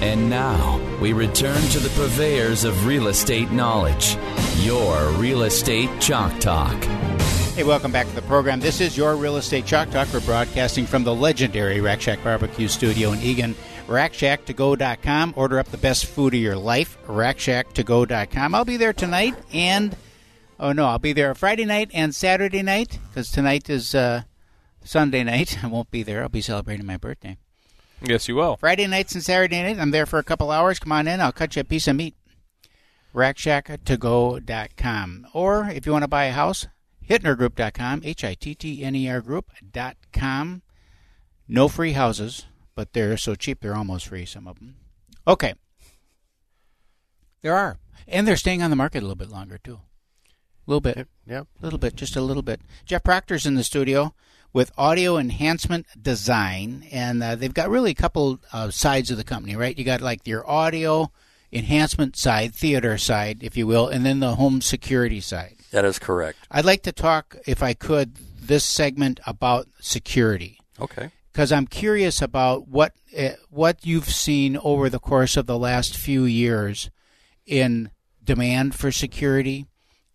And now we return to the purveyors of real estate knowledge, your Real Estate Chalk Talk. Hey, welcome back to the program. This is your Real Estate Chalk Talk. We're broadcasting from the legendary Rack Shack Barbecue Studio in Eagan. RackShackToGo.com. Order up the best food of your life. RackShackToGo.com. I'll be there tonight and, oh no, I'll be there Friday night and Saturday night because tonight is uh, Sunday night. I won't be there. I'll be celebrating my birthday. Yes, you will. Friday nights and Saturday night, I'm there for a couple hours. Come on in. I'll cut you a piece of meat. RackShackToGo.com. Or if you want to buy a house, HittnerGroup.com, H-I-T-T-N-E-R Group.com. No free houses, but they're so cheap they're almost free, some of them. Okay. There are. And they're staying on the market a little bit longer, too. A little bit. Yeah. A little bit, just a little bit. Jeff Proctor's in the studio with Audio Enhancement Design, and uh, they've got really a couple uh, sides of the company, right? You got like your audio enhancement side, theater side, if you will, and then the home security side. That is correct. I'd like to talk, if I could, this segment about security Okay. because I'm curious about what uh, what you've seen over the course of the last few years in demand for security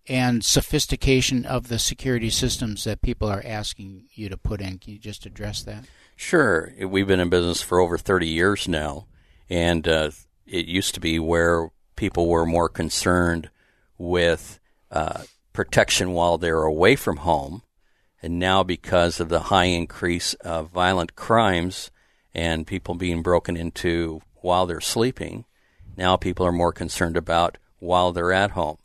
and sophistication of the security systems that people are asking you to put in. Can you just address that? Sure. We've been in business for over 30 years now, and uh, it used to be where people were more concerned with uh, protection while they're away from home. And now, because of the high increase of violent crimes and people being broken into while they're sleeping, now people are more concerned about while they're at home.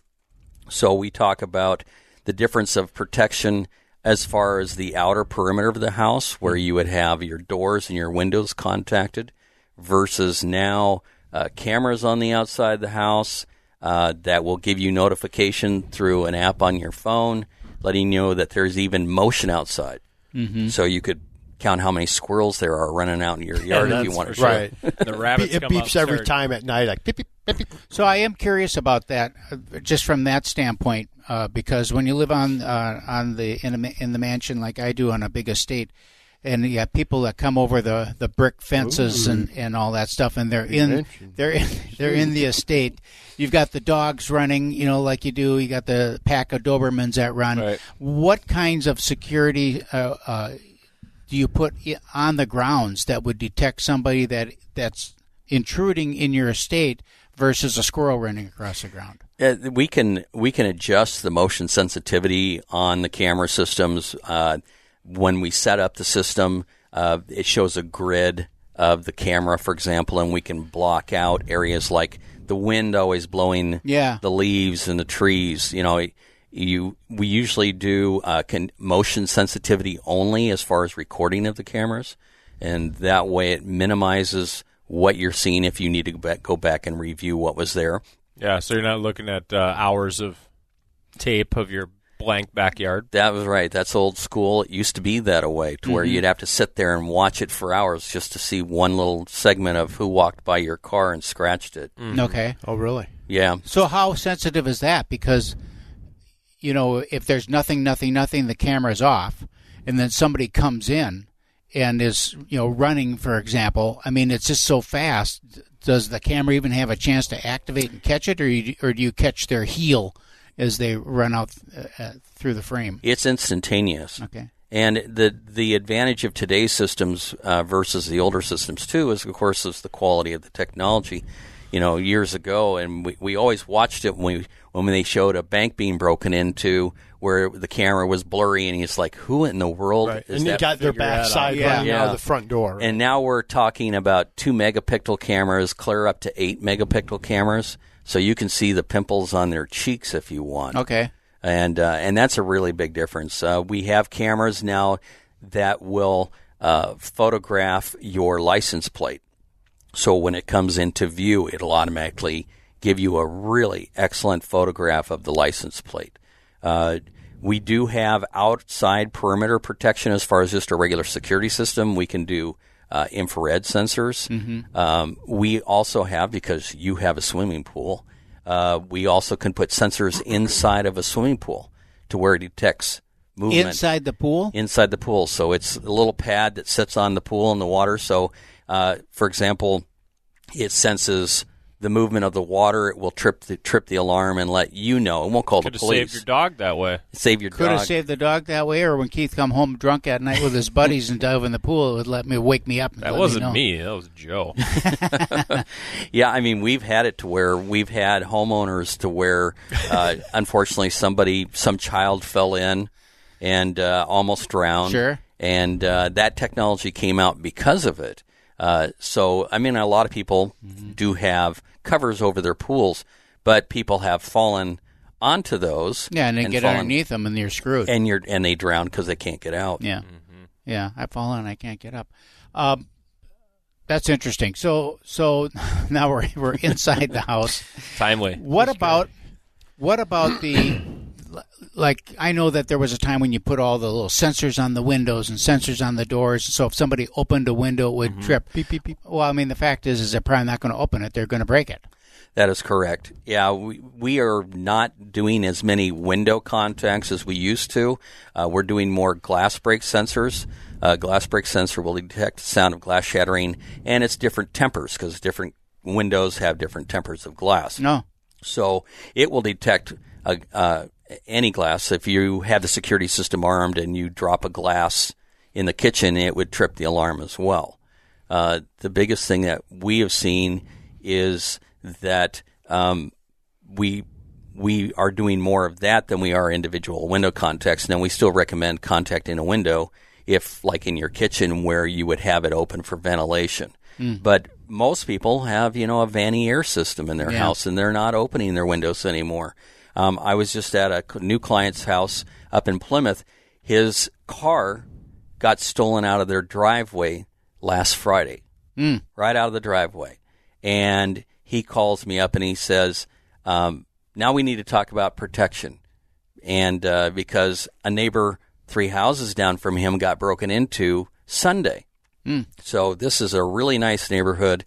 So we talk about the difference of protection as far as the outer perimeter of the house, where you would have your doors and your windows contacted, versus now uh, cameras on the outside of the house uh, that will give you notification through an app on your phone, letting you know that there's even motion outside. Mm-hmm. So you could count how many squirrels there are running out in your yard if you that's want to. for Right. The rabbits it come beeps up, every start- time at night, like beep, beep, beep, beep. So I am curious about that, uh, just from that standpoint, uh, because when you live on uh, on the in, a, in the mansion like I do on a big estate, and you have people that come over the, the brick fences and, and all that stuff, and they're in they're in, they're in the estate. You've got the dogs running, you know, like you do. You got the pack of Dobermans that run. Right. What kinds of security uh, uh, do you put on the grounds that would detect somebody that that's intruding in your estate versus a squirrel running across the ground? Uh, we can we can adjust the motion sensitivity on the camera systems. Uh, when we set up the system, uh, it shows a grid of the camera, for example, and we can block out areas like the wind always blowing Yeah. the leaves and the trees. You know, you we usually do uh, can, motion sensitivity only as far as recording of the cameras, and that way it minimizes what you're seeing if you need to go back, go back and review what was there. Yeah, so you're not looking at uh, hours of tape of your blank backyard. That was right. That's old school. It used to be that way, to where you'd have to sit there and watch it for hours just to see one little segment of who walked by your car and scratched it. Okay. Oh, really? Yeah. So how sensitive is that? Because you know, if there's nothing, nothing, nothing, the camera's off, and then somebody comes in and is you know running, for example. I mean, it's just so fast. Does the camera even have a chance to activate and catch it, or you, or do you catch their heel as they run out uh, uh, through the frame? It's instantaneous. Okay. And the the advantage of today's systems uh, versus the older systems too is, of course, is the quality of the technology. You know, years ago, and we, we always watched it when we when they showed a bank being broken into, where the camera was blurry, and he's like, "Who in the world Right. is And you that?" got their backside out. Yeah. running out Yeah. of the front door. right? And now we're talking about two megapixel cameras, clear up to eight megapixel cameras, so you can see the pimples on their cheeks if you want Okay. and uh, and that's a really big difference. Uh, we have cameras now that will uh, photograph your license plate. So when it comes into view, it'll automatically give you a really excellent photograph of the license plate. Uh, we do have outside perimeter protection as far as just a regular security system. We can do uh, infrared sensors. Um, we also have, because you have a swimming pool, uh, we also can put sensors inside of a swimming pool to where it detects movement Inside the pool? inside the pool. So it's a little pad that sits on the pool in the water. So, uh, for example, it senses the movement of the water. It will trip the trip the alarm and let you know. It won't call Could the have police. saved your dog that way. Save your Could dog. have saved the dog that way, or when Keith come home drunk at night with his buddies and dove in the pool, it would let me wake me up. And That wasn't know. me. That was Joe. Yeah, I mean, we've had it to where we've had homeowners to where, uh, unfortunately, somebody, some child fell in and uh, almost drowned. Sure. And uh, that technology came out because of it. Uh, so, I mean, a lot of people Mm-hmm. do have covers over their pools, but people have fallen onto those. Yeah, and then get fallen- underneath them, and you're screwed. and you're and they drown because they can't get out. Yeah, yeah. I fall in, I can't get up. Um, that's interesting. So, so now we're we're inside the house. Timely. What about what about the like? I know that there was a time when you put all the little sensors on the windows and sensors on the doors. So if somebody opened a window, it would trip. Beep, beep, beep. Well, I mean, the fact is, is they're probably not going to open it. They're going to break it. That is correct. Yeah, we, we are not doing as many window contacts as we used to. Uh, we're doing more glass break sensors. Uh, glass break sensor will detect the sound of glass shattering, and it's different tempers because different windows have different tempers of glass. No. So it will detect uh uh, any glass. If you have the security system armed and you drop a glass in the kitchen, it would trip the alarm as well. Uh, the biggest thing that we have seen is that um, we we are doing more of that than we are individual window contacts. Now we still recommend contacting a window if, like in your kitchen, where you would have it open for ventilation. But most people have, you know, a Vanee air system in their Yeah. house, and they're not opening their windows anymore. Um, I was just at a new client's house up in Plymouth. His car got stolen out of their driveway last Friday, right out of the driveway. And he calls me up and he says, um, "Now we need to talk about protection." And uh, because a neighbor three houses down from him got broken into Sunday, so this is a really nice neighborhood,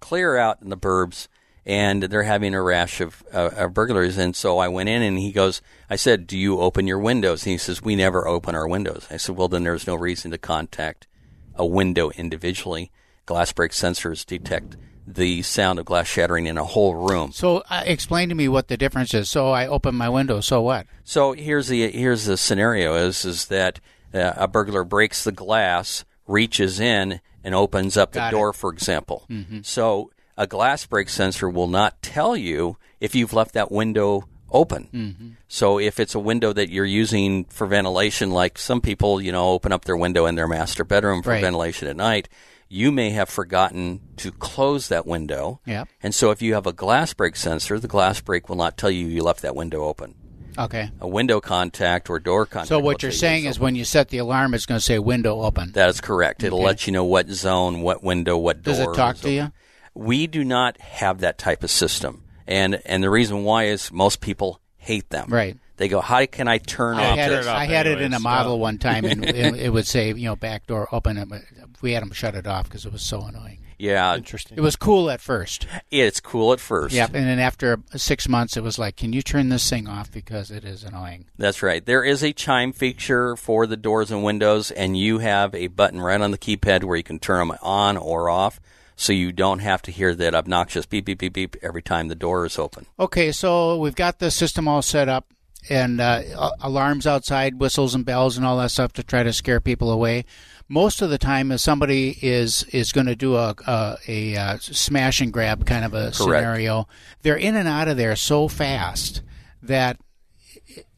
clear out in the burbs, and they're having a rash of, uh, of burglaries. And so I went in and he goes, I said, "Do you open your windows?" And he says, "We never open our windows." I said, "Well, then there's no reason to contact a window individually. Glass break sensors detect the sound of glass shattering in a whole room. So uh, explain to me what the difference is. So I open my window. So what? So here's the here's the scenario is is that uh, a burglar breaks the glass, reaches in and opens up the Got it. Mm-hmm. door, for example. So a glass break sensor will not tell you if you've left that window open. Mm-hmm. So if it's a window that you're using for ventilation, like some people, you know, open up their window in their master bedroom for Right. ventilation at night, you may have forgotten to close that window. Yep. And so if you have a glass break sensor, the glass break will not tell you you left that window open Okay. a window contact or door contact. So what you're saying is when you set the alarm, it's going to say window open. that is correct. It'll Okay. let you know what zone, what window, what door. Does it talk to you? Open. We do not have that type of system, and and the reason why is most people hate them. Right. They go, "How can I turn I off had, this?" it, it off I had it in a anyways. model one time, and it, it would say, you know, back door open. But we had them shut it off because it was so annoying. Yeah, Interesting. It was cool at first. it's cool at first. Yep. And then after six months, it was like, can you turn this thing off because it is annoying. That's right. There is a chime feature for the doors and windows, and you have a button right on the keypad where you can turn them on or off, so you don't have to hear that obnoxious beep beep beep beep every time the door is open. Okay, so we've got the system all set up, and uh, alarms outside, whistles and bells, and all that stuff to try to scare people away. Most of the time, if somebody is is going to do a a, a uh, smash and grab kind of a scenario, they're in and out of there so fast that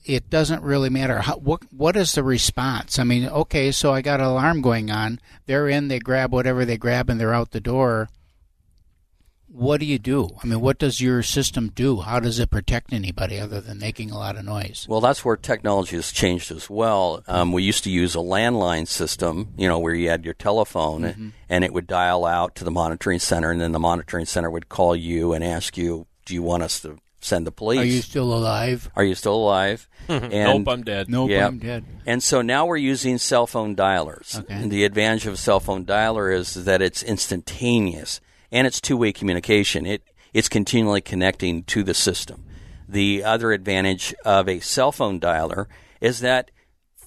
it- doesn't really matter how, what what is the response. I mean, okay, so I got an alarm going on. They're in, they grab whatever they grab, and they're out the door. what do you do? I mean, what does your system do? How does it protect anybody other than making a lot of noise? Well, that's where technology has changed as well. Um, we used to use a landline system, you know, where you had your telephone Mm-hmm. and it would dial out to the monitoring center, and then the monitoring center would call you and ask you, "Do you want us to send the police? Are you still alive? Are you still alive?" and, nope, I'm dead. Nope, Yeah. I'm dead. And so now we're using cell phone dialers. Okay. And the advantage of a cell phone dialer is that it's instantaneous and it's two-way communication. It it's continually connecting to the system. The other advantage of a cell phone dialer is that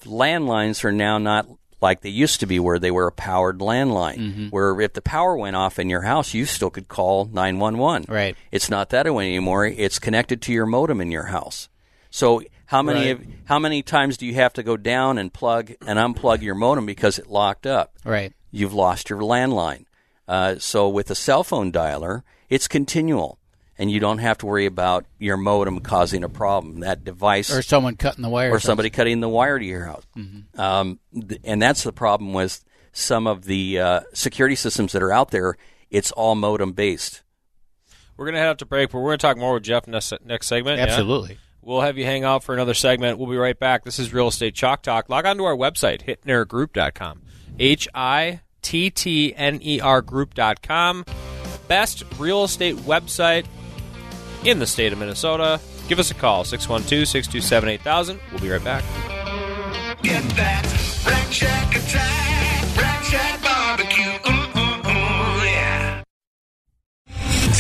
landlines are now not like they used to be where they were a powered landline where if the power went off in your house you still could call 911 Right. it's not that way anymore it's connected to your modem in your house so how many Right. of, how many times do you have to go down and plug and unplug your modem because it locked up Right. you've lost your landline. Uh, so with a cell phone dialer, it's continual, and you don't have to worry about your modem causing a problem. That device Or someone cutting the wire. or somebody cutting the wire to your house. Um, th- and that's the problem with some of the uh, security systems that are out there. It's all modem based. We're going to head out to break, but we're going to talk more with Jeff next, next segment. yeah? Absolutely. We'll have you hang out for another segment. We'll be right back. This is Real Estate Chalk Talk. Log on to our website, hittnergroup.com. H I T T N E R group.com. Best real estate website in the state of Minnesota. Give us a call, 612 627 8000. We'll be right back. Get that Rack attack, Rack